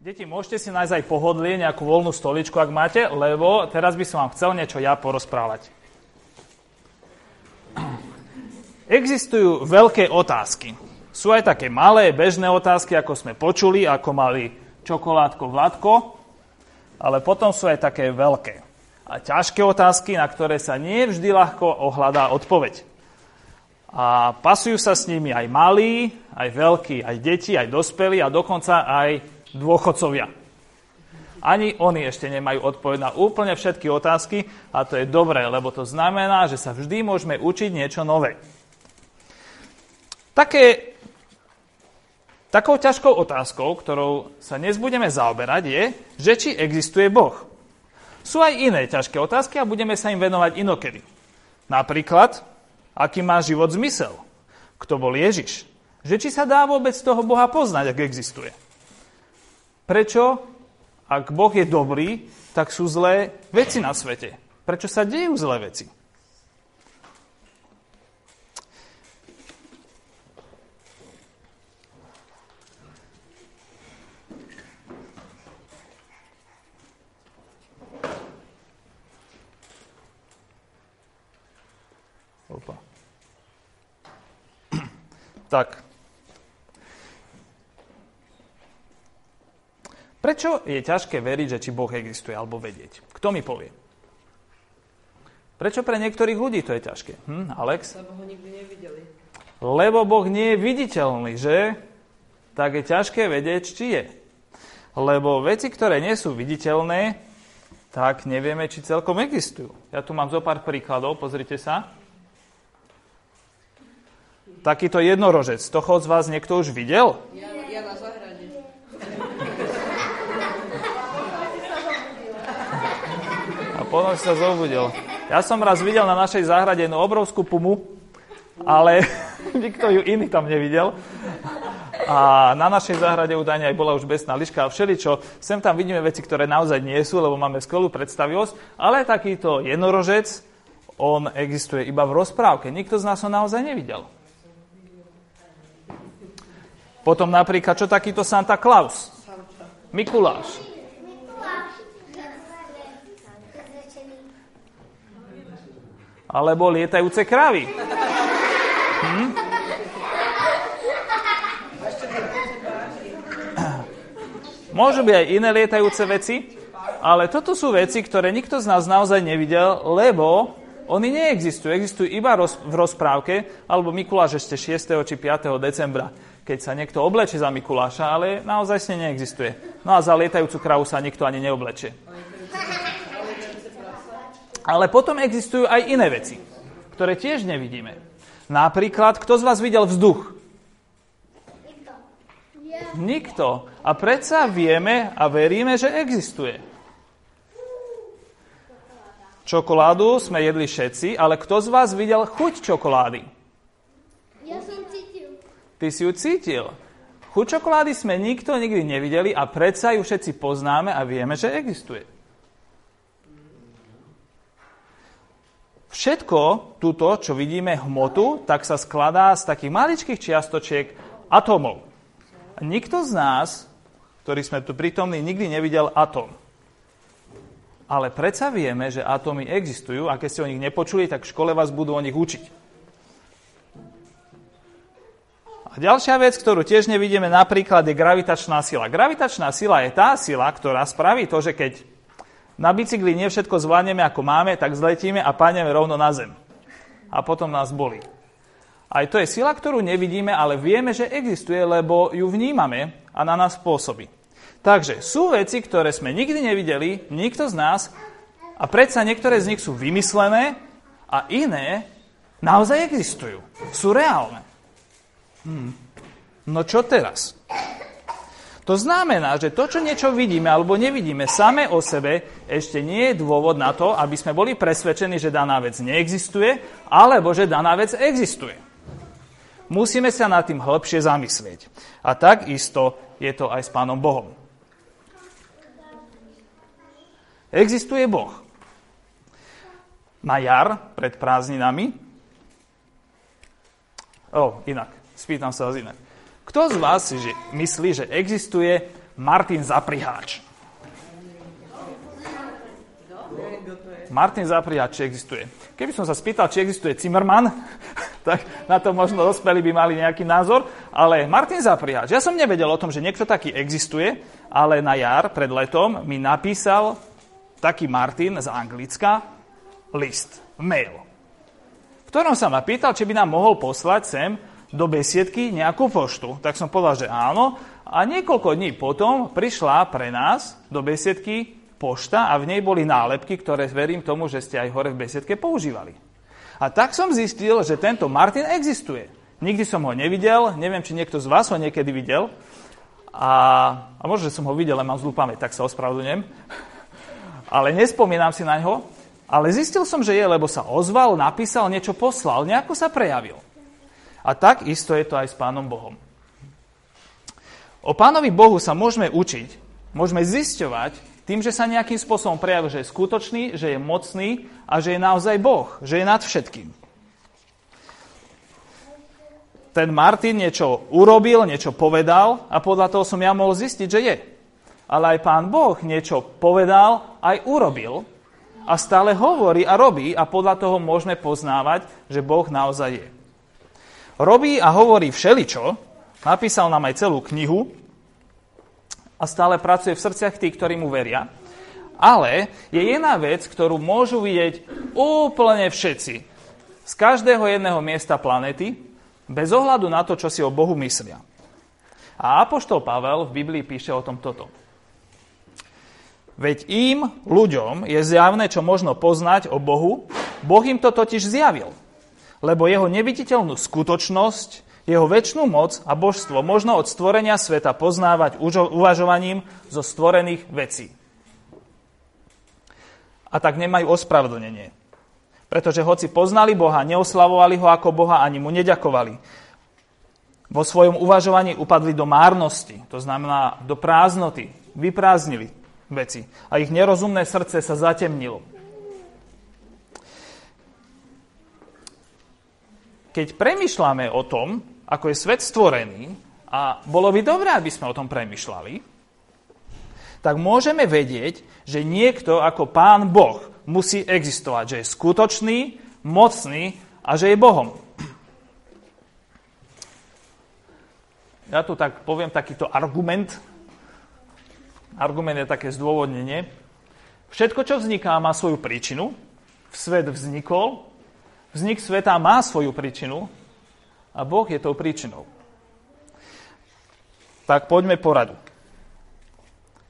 Deti, môžete si nájsť aj pohodlie, nejakú voľnú stoličku, ak máte, lebo teraz by som vám chcel niečo ja porozprávať. Existujú veľké otázky. Sú aj také malé, bežné otázky, ako sme počuli, ako mali čokoládko Vladko, ale potom sú aj také veľké a ťažké otázky, na ktoré sa nie ľahko ohľadá odpoveď. A pasujú sa s nimi aj malí, aj veľkí, aj deti, aj dospelí a dokonca aj dôchodcovia. Ani oni ešte nemajú odpoveď na úplne všetky otázky a to je dobré, lebo to znamená, že sa vždy môžeme učiť niečo nové. Také, takou ťažkou otázkou, ktorou sa dnes budeme zaoberať, je, že či existuje Boh. Sú aj iné ťažké otázky a budeme sa im venovať inokedy. Napríklad, aký má život zmysel? Kto bol Ježiš? Že či sa dá vôbec toho Boha poznať, ak existuje? Prečo, ak Boh je dobrý, tak sú zlé veci na svete? Prečo sa dejú zlé veci? Opa. Tak, Prečo je ťažké veriť, že či Boh existuje, alebo vedieť? Kto mi povie? Prečo pre niektorých ľudí to je ťažké? Hm, Alex? Lebo ho nikdy nevideli. Lebo Boh nie je viditeľný, že? Tak je ťažké vedieť, či je. Lebo veci, ktoré nie sú viditeľné, tak nevieme, či celkom existujú. Ja tu mám zo pár príkladov, pozrite sa. Takýto jednorožec, toho z vás niekto už videl? Ja, ja na potom si sa zobudil. Ja som raz videl na našej záhrade jednu obrovskú pumu, ale nikto ju iný tam nevidel. A na našej záhrade údajne aj bola už besná liška a všeličo. Sem tam vidíme veci, ktoré naozaj nie sú, lebo máme skvelú predstavivosť, ale takýto jednorožec, on existuje iba v rozprávke. Nikto z nás ho naozaj nevidel. Potom napríklad, čo takýto Santa Claus? Mikuláš. Alebo lietajúce kravy. Hm? Môžu byť aj iné lietajúce veci, ale toto sú veci, ktoré nikto z nás naozaj nevidel, lebo oni neexistujú. Existujú iba roz, v rozprávke, alebo Mikuláš ešte 6. či 5. decembra, keď sa niekto obleče za Mikuláša, ale naozaj sa neexistuje. No a za lietajúcu kravu sa nikto ani neobleče. Ale potom existujú aj iné veci, ktoré tiež nevidíme. Napríklad, kto z vás videl vzduch? Nikto. Nikto. A predsa vieme a veríme, že existuje. Čokoládu sme jedli všetci, ale kto z vás videl chuť čokolády? Ja som cítil. Ty si ju cítil. Chuť čokolády sme nikto nikdy nevideli a predsa ju všetci poznáme a vieme, že existuje. Všetko túto, čo vidíme hmotu, tak sa skladá z takých maličkých čiastočiek atómov. Nikto z nás, ktorí sme tu prítomní, nikdy nevidel atóm. Ale predsa vieme, že atómy existujú a keď ste o nich nepočuli, tak v škole vás budú o nich učiť. A ďalšia vec, ktorú tiež nevidíme napríklad, je gravitačná sila. Gravitačná sila je tá sila, ktorá spraví to, že keď na bicykli nie všetko zvládneme ako máme, tak zletíme a padneme rovno na zem. A potom nás boli. Aj to je sila, ktorú nevidíme, ale vieme, že existuje, lebo ju vnímame a na nás pôsobí. Takže sú veci, ktoré sme nikdy nevideli, nikto z nás, a predsa niektoré z nich sú vymyslené a iné naozaj existujú. Sú reálne. Hm. No čo teraz? To znamená, že to, čo niečo vidíme alebo nevidíme same o sebe, ešte nie je dôvod na to, aby sme boli presvedčení, že daná vec neexistuje, alebo že daná vec existuje. Musíme sa nad tým hĺbšie zamyslieť. A takisto je to aj s Pánom Bohom. Existuje Boh. Na jar, pred prázdninami, o, inak, spýtam sa vás inak. Kto z vás že, myslí, že existuje Martin Zapriháč. Martin Zapriháč, či existuje. Keby som sa spýtal, či existuje Zimmerman, tak na to možno dospelí by mali nejaký názor, ale Martin Zapriháč, ja som nevedel o tom, že niekto taký existuje, ale na jar pred letom mi napísal taký Martin z Anglicka list, mail, v ktorom sa ma pýtal, či by nám mohol poslať sem do besiedky nejakú poštu. Tak som povedal, že áno. A niekoľko dní potom prišla pre nás do besiedky pošta a v nej boli nálepky, ktoré verím tomu, že ste aj hore v besiedke používali. A tak som zistil, že tento Martin existuje. Nikdy som ho nevidel, neviem, či niekto z vás ho niekedy videl. A, a možno, že som ho videl, ale mám zlú pamäť, tak sa ospravedlňujem. Ale nespomínam si na ňo. Ale zistil som, že je, lebo sa ozval, napísal, niečo poslal, nejako sa prejavil. A tak isto je to aj s Pánom Bohom. O Pánovi Bohu sa môžeme učiť, môžeme zisťovať tým, že sa nejakým spôsobom prejavil, že je skutočný, že je mocný a že je naozaj Boh, že je nad všetkým. Ten Martin niečo urobil, niečo povedal a podľa toho som ja mohol zistiť, že je. Ale aj pán Boh niečo povedal, aj urobil a stále hovorí a robí a podľa toho môžeme poznávať, že Boh naozaj je. Robí a hovorí všeličo, napísal nám aj celú knihu, a stále pracuje v srdciach tých, ktorí mu veria. Ale je jedna vec, ktorú môžu vidieť úplne všetci. Z každého jedného miesta planety, bez ohľadu na to, čo si o Bohu myslia. A Apoštol Pavel v Biblii píše o tom toto. Veď im, ľuďom, je zjavné, čo možno poznať o Bohu. Boh im to totiž zjavil. Lebo jeho neviditeľnú skutočnosť jeho väčšnú moc a božstvo možno od stvorenia sveta poznávať uvažovaním zo stvorených vecí. A tak nemajú ospravedlnenie. Pretože hoci poznali Boha, neoslavovali ho ako Boha, ani mu neďakovali. Vo svojom uvažovaní upadli do márnosti, to znamená do prázdnoty, vyprázdnili veci a ich nerozumné srdce sa zatemnilo. Keď premyšľame o tom, ako je svet stvorený, a bolo by dobré, aby sme o tom premyšľali, tak môžeme vedieť, že niekto ako Pán Boh musí existovať, že je skutočný, mocný a že je Bohom. Ja tu tak poviem takýto argument. Argument je také zdôvodnenie. Všetko, čo vzniká, má svoju príčinu. Svet vznikol. Vznik sveta má svoju príčinu. A Boh je tou príčinou. Tak poďme poradu.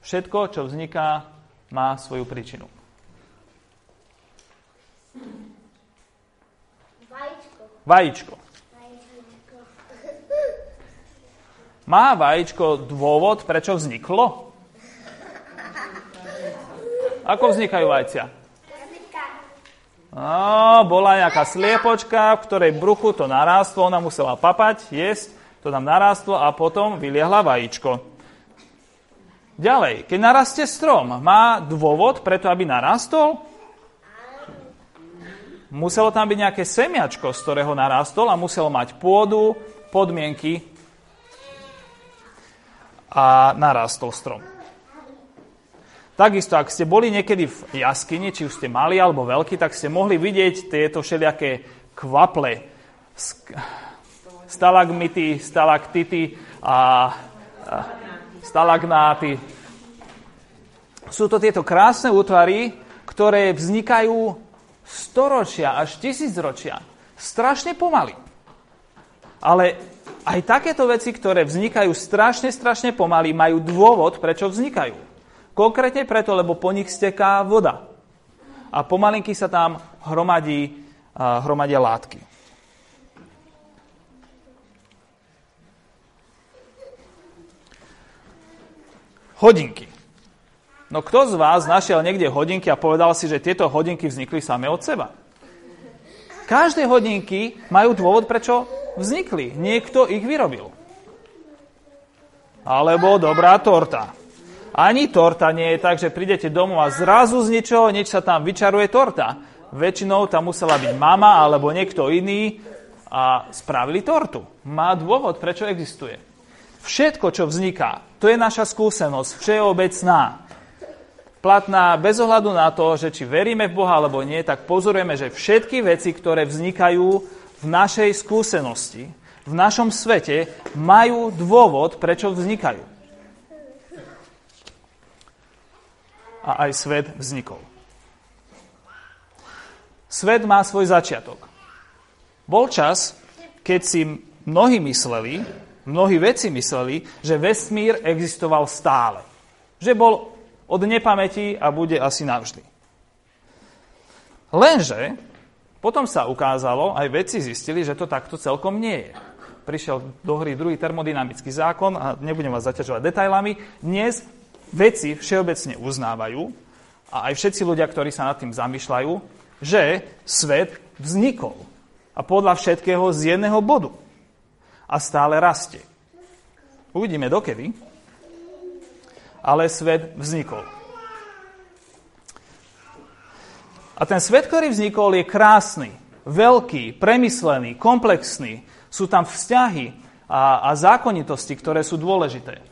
Všetko, čo vzniká, má svoju príčinu. Vajíčko. Vajíčko. Má vajíčko dôvod, prečo vzniklo? Ako vznikajú vajcia? No, bola nejaká sliepočka, v ktorej bruchu to narástlo, ona musela papať, jesť, to tam narástlo a potom vyliehla vajíčko. Ďalej, keď narastie strom, má dôvod preto, aby narastol? Muselo tam byť nejaké semiačko, z ktorého narástol a muselo mať pôdu, podmienky a narastol strom. Takisto, ak ste boli niekedy v jaskyni, či už ste mali alebo veľký, tak ste mohli vidieť tieto všelijaké kvaple, stalagmity, stalaktity a, stalagnáty. Sú to tieto krásne útvary, ktoré vznikajú storočia až tisícročia. Strašne pomaly. Ale aj takéto veci, ktoré vznikajú strašne, strašne pomaly, majú dôvod, prečo vznikajú. Konkrétne preto, lebo po nich steká voda. A pomalinky sa tam hromadí, hromadia látky. Hodinky. No kto z vás našiel niekde hodinky a povedal si, že tieto hodinky vznikli same od seba? Každé hodinky majú dôvod, prečo vznikli. Niekto ich vyrobil. Alebo dobrá torta. Ani torta nie je tak, že prídete domov a zrazu z ničoho nič sa tam vyčaruje torta. Väčšinou tam musela byť mama alebo niekto iný a spravili tortu. Má dôvod, prečo existuje. Všetko, čo vzniká, to je naša skúsenosť, všeobecná. Platná bez ohľadu na to, že či veríme v Boha alebo nie, tak pozorujeme, že všetky veci, ktoré vznikajú v našej skúsenosti, v našom svete, majú dôvod, prečo vznikajú. A aj svet vznikol. Svet má svoj začiatok. Bol čas, keď si mnohí mysleli, mnohí vedci mysleli, že vesmír existoval stále. Že bol od nepamäti a bude asi navždy. Lenže potom sa ukázalo, aj vedci zistili, že to takto celkom nie je. Prišiel do hry druhý termodynamický zákon a nebudem vás zaťažovať detailami. Dnes vedci všeobecne uznávajú, a aj všetci ľudia, ktorí sa nad tým zamýšľajú, že svet vznikol. A podľa všetkého z jedného bodu. A stále rastie. Uvidíme dokedy. Ale svet vznikol. A ten svet, ktorý vznikol, je krásny, veľký, premyslený, komplexný. Sú tam vzťahy a, a zákonitosti, ktoré sú dôležité.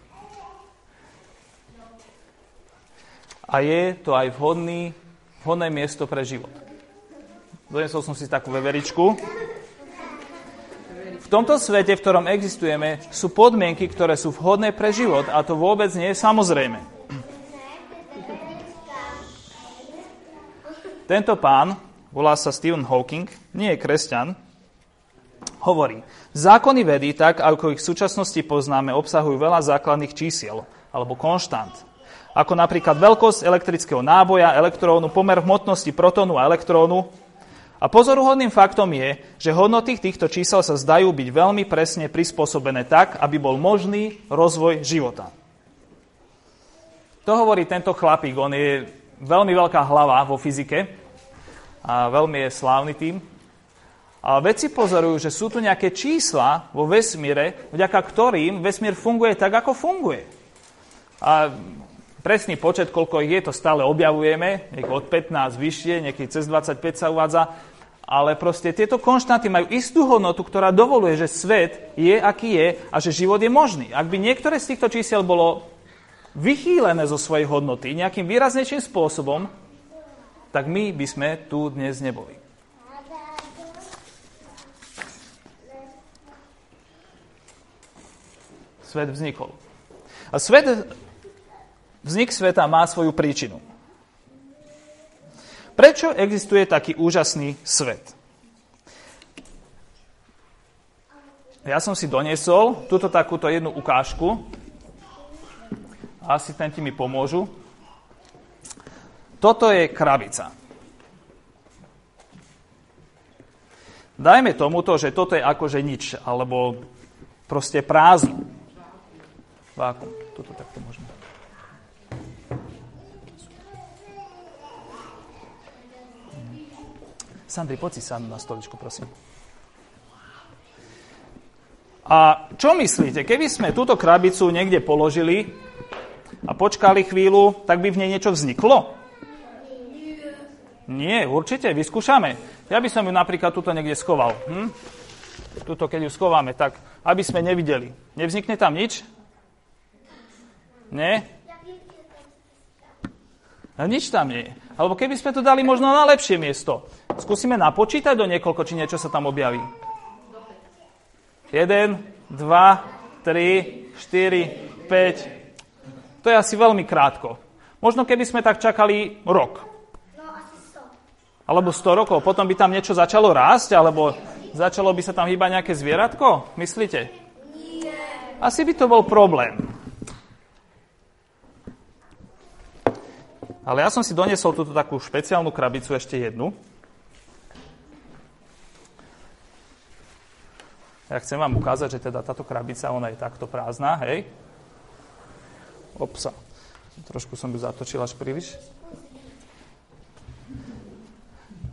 A je to aj vhodný, vhodné miesto pre život. Donesol som si takú veveričku. V tomto svete, v ktorom existujeme, sú podmienky, ktoré sú vhodné pre život a to vôbec nie je samozrejme. Tento pán, volá sa Stephen Hawking, nie je kresťan, hovorí, zákony vedy, tak ako ich v súčasnosti poznáme, obsahujú veľa základných čísiel alebo konštant. Ako napríklad veľkosť elektrického náboja, elektrónu, pomer hmotnosti protónu a elektrónu, a pozoruhodným faktom je, že hodnoty týchto čísel sa zdajú byť veľmi presne prispôsobené tak, aby bol možný rozvoj života. To hovorí tento chlapík. On je veľmi veľká hlava vo fyzike a veľmi je slávny tým. A vedci pozorujú, že sú tu nejaké čísla vo vesmíre, vďaka ktorým vesmír funguje tak, ako funguje. A presný počet, koľko ich je, to stále objavujeme, niekde od 15 vyššie, niekedy cez 25 sa uvádza, ale proste tieto konštanty majú istú hodnotu, ktorá dovoluje, že svet je, aký je a že život je možný. Ak by niektoré z týchto čísiel bolo vychýlené zo svojej hodnoty nejakým výraznejším spôsobom, tak my by sme tu dnes neboli. Svet vznikol. A svet, vznik sveta má svoju príčinu. Prečo existuje taký úžasný svet? Ja som si doniesol túto takúto jednu ukážku. Asistenti mi pomôžu. Toto je krabica. Dajme tomuto, že toto je akože nič, alebo proste prázdno. Vákum. Toto takto môžeme. Sandri, poď si sa na stoličku, prosím. A čo myslíte, keby sme túto krabicu niekde položili a počkali chvíľu, tak by v nej niečo vzniklo? Nie, určite, vyskúšame. Ja by som ju napríklad tuto niekde schoval. Hm? Tuto, keď ju schováme, tak aby sme nevideli. Nevznikne tam nič? Nie? A nič tam nie. Alebo keby sme to dali možno na lepšie miesto. Skúsime napočítať do niekoľko, či niečo sa tam objaví. 1, 2, 3, 4, 5. To je asi veľmi krátko. Možno keby sme tak čakali rok. Alebo 100 rokov. Potom by tam niečo začalo rásť, alebo začalo by sa tam hýbať nejaké zvieratko? Myslíte? Asi by to bol problém. Ale ja som si doniesol túto takú špeciálnu krabicu, ešte jednu. Ja chcem vám ukázať, že teda táto krabica, ona je takto prázdna, hej. Opsa. Trošku som ju zatočil až príliš.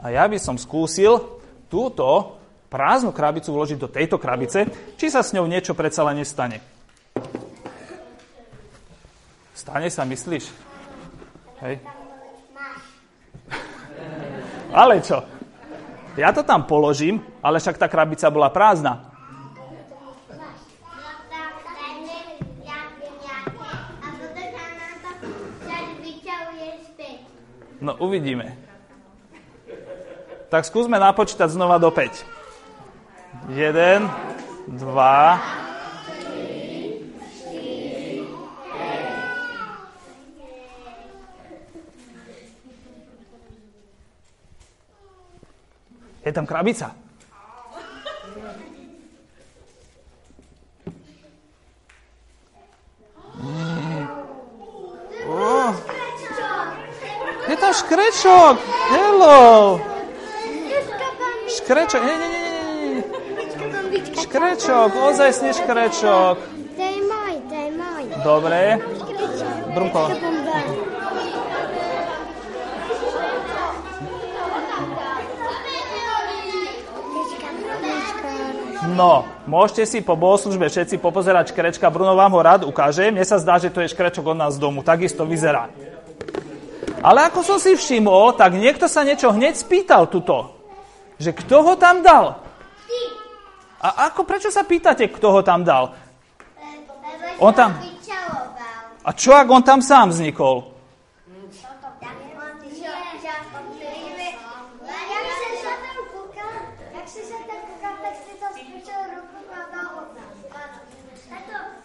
A ja by som skúsil túto prázdnu krabicu vložiť do tejto krabice, či sa s ňou niečo predsa len nestane. Stane sa, myslíš? Hej. Ale čo? Ja to tam položím, ale však tá krabica bola prázdna. Uvidíme. Tak skúsme napočítať znova do 5. 1, 2, Je tam krabica. Oh. Je tam škrečok. Hello. Škrečok. Nie, nie, nie. Škrečok, ozajstný škrečok. To je môj, to je môj. Dobre. Brunko. No, môžete si po bohoslužbe všetci popozerať škrečka. Bruno vám ho rád ukáže. Mne sa zdá, že to je škrečok od nás z domu. Takisto vyzerá. Ale ako som si všimol, tak niekto sa niečo hneď spýtal tuto. Že kto ho tam dal? A ako, prečo sa pýtate, kto ho tam dal? On tam... A čo, ak on tam sám vznikol?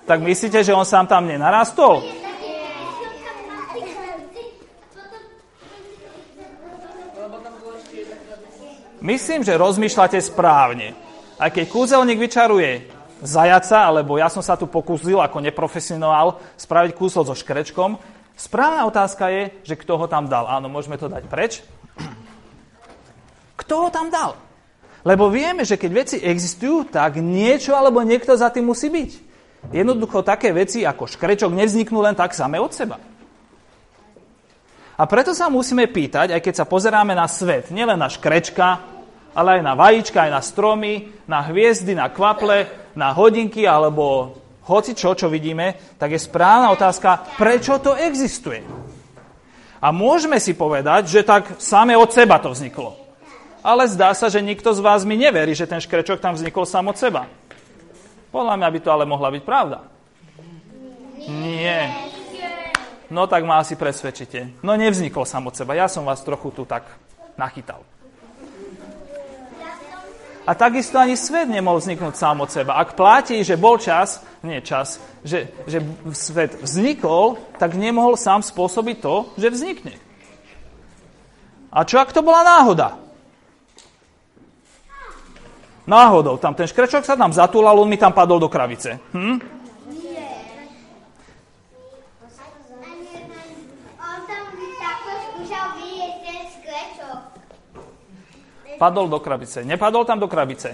Tak myslíte, že on sám tam nenarastol? Myslím, že rozmýšľate správne. Aj keď kúzelník vyčaruje zajaca, alebo ja som sa tu pokúsil ako neprofesionál spraviť kúsol so škrečkom, správna otázka je, že kto ho tam dal. Áno, môžeme to dať preč. Kto ho tam dal? Lebo vieme, že keď veci existujú, tak niečo alebo niekto za tým musí byť. Jednoducho také veci ako škrečok nevzniknú len tak same od seba. A preto sa musíme pýtať, aj keď sa pozeráme na svet, nielen na škrečka, ale aj na vajíčka, aj na stromy, na hviezdy, na kvaple, na hodinky alebo hoci čo, čo vidíme, tak je správna otázka, prečo to existuje. A môžeme si povedať, že tak same od seba to vzniklo. Ale zdá sa, že nikto z vás mi neverí, že ten škrečok tam vznikol sám od seba. Podľa mňa by to ale mohla byť pravda. Nie. No tak ma asi presvedčite. No nevznikol sam od seba. Ja som vás trochu tu tak nachytal. A takisto ani svet nemohol vzniknúť sám od seba. Ak platí, že bol čas, nie čas, že, že svet vznikol, tak nemohol sám spôsobiť to, že vznikne. A čo ak to bola náhoda? Náhodou, tam ten škrečok sa tam zatúlal, on mi tam padol do kravice. Hm? Padol do krabice. Nepadol tam do krabice?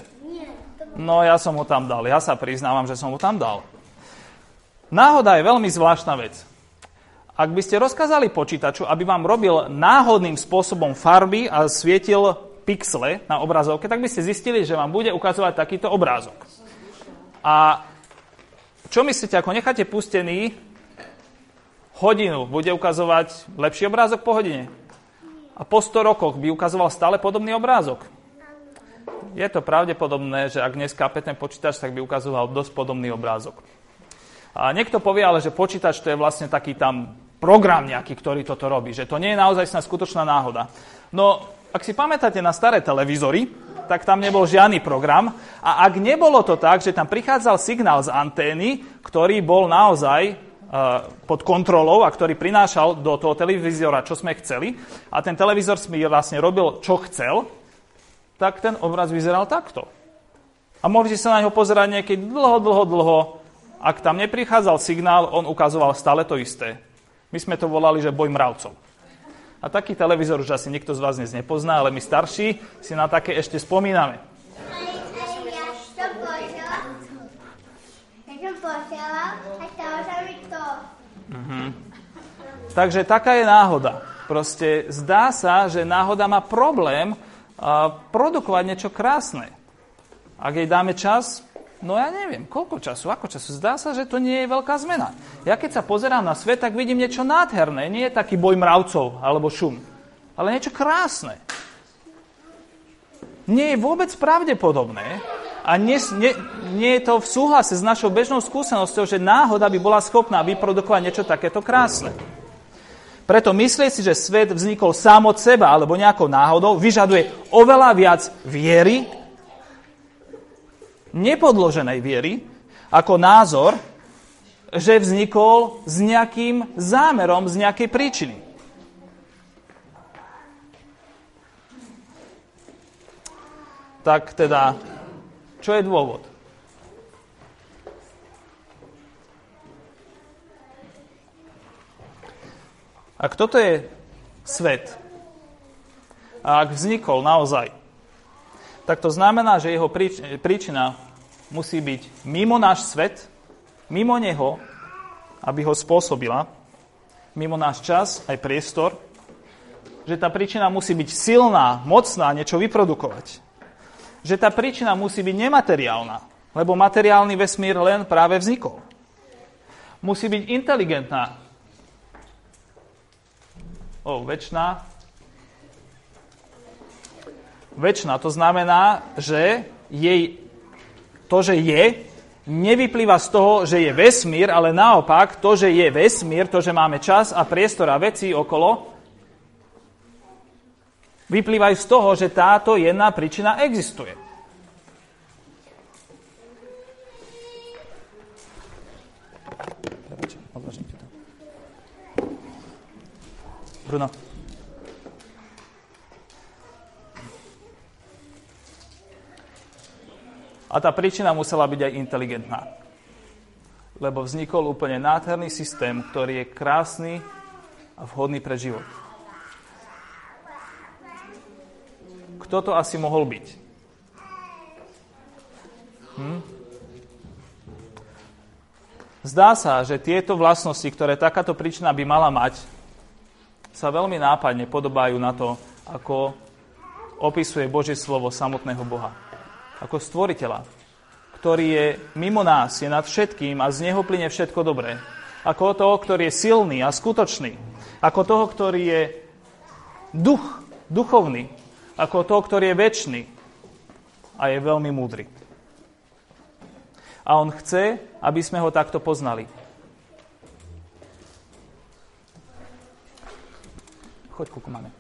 No ja som ho tam dal. Ja sa priznávam, že som ho tam dal. Náhoda je veľmi zvláštna vec. Ak by ste rozkázali počítaču, aby vám robil náhodným spôsobom farby a svietil pixle na obrazovke, tak by ste zistili, že vám bude ukazovať takýto obrázok. A čo myslíte, ako necháte pustený hodinu, bude ukazovať lepší obrázok po hodine? A po 100 rokoch by ukazoval stále podobný obrázok? Je to pravdepodobné, že ak dneska ten počítač, tak by ukazoval dosť podobný obrázok. A niekto povie ale, že počítač to je vlastne taký tam program nejaký, ktorý toto robí, že to nie je naozaj skutočná náhoda. No, ak si pamätáte na staré televízory, tak tam nebol žiadny program. A ak nebolo to tak, že tam prichádzal signál z antény, ktorý bol naozaj pod kontrolou a ktorý prinášal do toho televízora, čo sme chceli, a ten televízor mi vlastne robil, čo chcel, tak ten obraz vyzeral takto. A mohli sa na ňo pozerať niekedy dlho, dlho, dlho. Ak tam neprichádzal signál, on ukazoval stále to isté. My sme to volali, že boj mravcov. A taký televízor už asi nikto z vás dnes nepozná, ale my starší si na také ešte spomíname. Mhm. Takže taká je náhoda. Proste zdá sa, že náhoda má problém produkovať niečo krásne. Ak jej dáme čas, No ja neviem, koľko času, ako času. Zdá sa, že to nie je veľká zmena. Ja keď sa pozerám na svet, tak vidím niečo nádherné. Nie je taký boj mravcov alebo šum, ale niečo krásne. Nie je vôbec pravdepodobné a nie, nie, nie je to v súhlase s našou bežnou skúsenosťou, že náhoda by bola schopná vyprodukovať niečo takéto krásne. Preto myslieť si, že svet vznikol sám od seba alebo nejakou náhodou, vyžaduje oveľa viac viery, nepodloženej viery, ako názor, že vznikol s nejakým zámerom, z nejakej príčiny. Tak teda, čo je dôvod? Ak toto je svet, a ak vznikol naozaj, tak to znamená, že jeho príčina musí byť mimo náš svet, mimo neho, aby ho spôsobila, mimo náš čas, aj priestor, že tá príčina musí byť silná, mocná, niečo vyprodukovať. Že tá príčina musí byť nemateriálna, lebo materiálny vesmír len práve vznikol. Musí byť inteligentná, o, väčšina. Väčšina to znamená, že jej, to, že je, nevyplýva z toho, že je vesmír, ale naopak to, že je vesmír, to, že máme čas a priestor a veci okolo, vyplývajú z toho, že táto jedna príčina existuje. Bruno. A tá príčina musela byť aj inteligentná. Lebo vznikol úplne nádherný systém, ktorý je krásny a vhodný pre život. Kto to asi mohol byť? Hm? Zdá sa, že tieto vlastnosti, ktoré takáto príčina by mala mať, sa veľmi nápadne podobajú na to, ako opisuje Božie slovo samotného Boha. Ako stvoriteľa, ktorý je mimo nás, je nad všetkým a z neho plyne všetko dobré. Ako toho, ktorý je silný a skutočný. Ako toho, ktorý je duch, duchovný. Ako toho, ktorý je väčší a je veľmi múdry. A on chce, aby sme ho takto poznali. Choď, kuku, máme.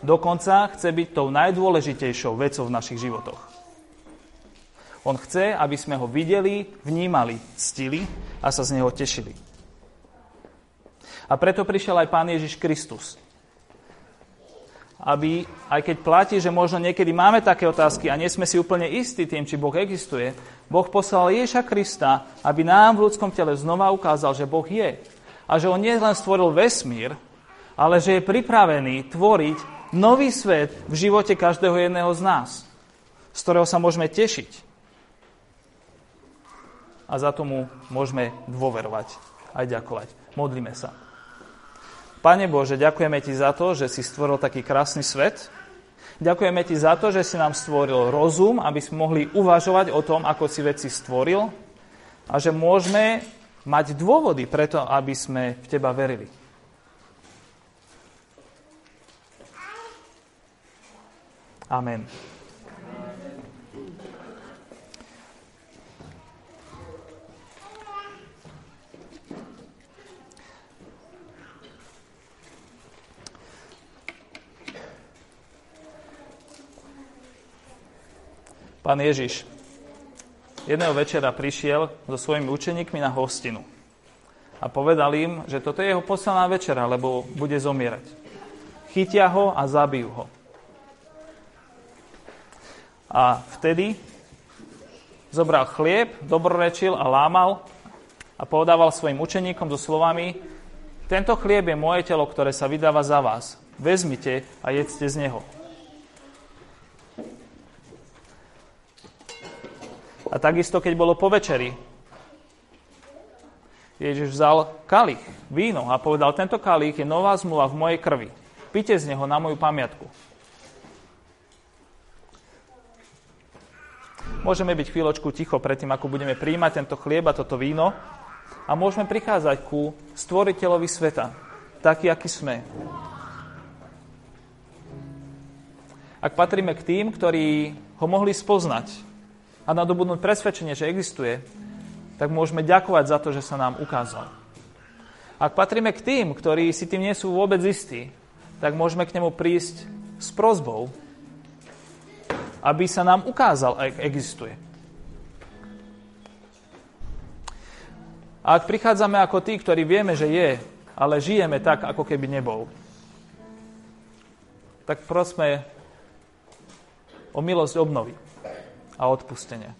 Dokonca chce byť tou najdôležitejšou vecou v našich životoch. On chce, aby sme ho videli, vnímali, ctili a sa z neho tešili. A preto prišiel aj Pán Ježiš Kristus, aby, aj keď platí, že možno niekedy máme také otázky a nie sme si úplne istí tým, či Boh existuje, Boh poslal Ježa Krista, aby nám v ľudskom tele znova ukázal, že Boh je. A že On nie len stvoril vesmír, ale že je pripravený tvoriť nový svet v živote každého jedného z nás, z ktorého sa môžeme tešiť. A za tomu môžeme dôverovať aj ďakovať. Modlíme sa. Pane Bože, ďakujeme Ti za to, že si stvoril taký krásny svet. Ďakujeme Ti za to, že si nám stvoril rozum, aby sme mohli uvažovať o tom, ako si veci stvoril a že môžeme mať dôvody preto, aby sme v Teba verili. Amen. Pán Ježiš jedného večera prišiel so svojimi učeníkmi na hostinu a povedal im, že toto je jeho posledná večera, lebo bude zomierať. Chytia ho a zabijú ho. A vtedy zobral chlieb, dobrorečil a lámal a povedával svojim učeníkom so slovami Tento chlieb je moje telo, ktoré sa vydáva za vás. Vezmite a jedzte z neho. A takisto, keď bolo po večeri, Ježiš vzal kalich, víno a povedal, tento kalich je nová zmluva v mojej krvi. Pite z neho na moju pamiatku. Môžeme byť chvíľočku ticho predtým, ako budeme príjmať tento chlieb a toto víno a môžeme prichádzať ku stvoriteľovi sveta, taký, aký sme. Ak patríme k tým, ktorí ho mohli spoznať, a nadobudnúť presvedčenie, že existuje, tak môžeme ďakovať za to, že sa nám ukázal. Ak patríme k tým, ktorí si tým nie sú vôbec istí, tak môžeme k nemu prísť s prozbou, aby sa nám ukázal, ak existuje. A ak prichádzame ako tí, ktorí vieme, že je, ale žijeme tak, ako keby nebol, tak prosme o milosť obnovy a odpustenie.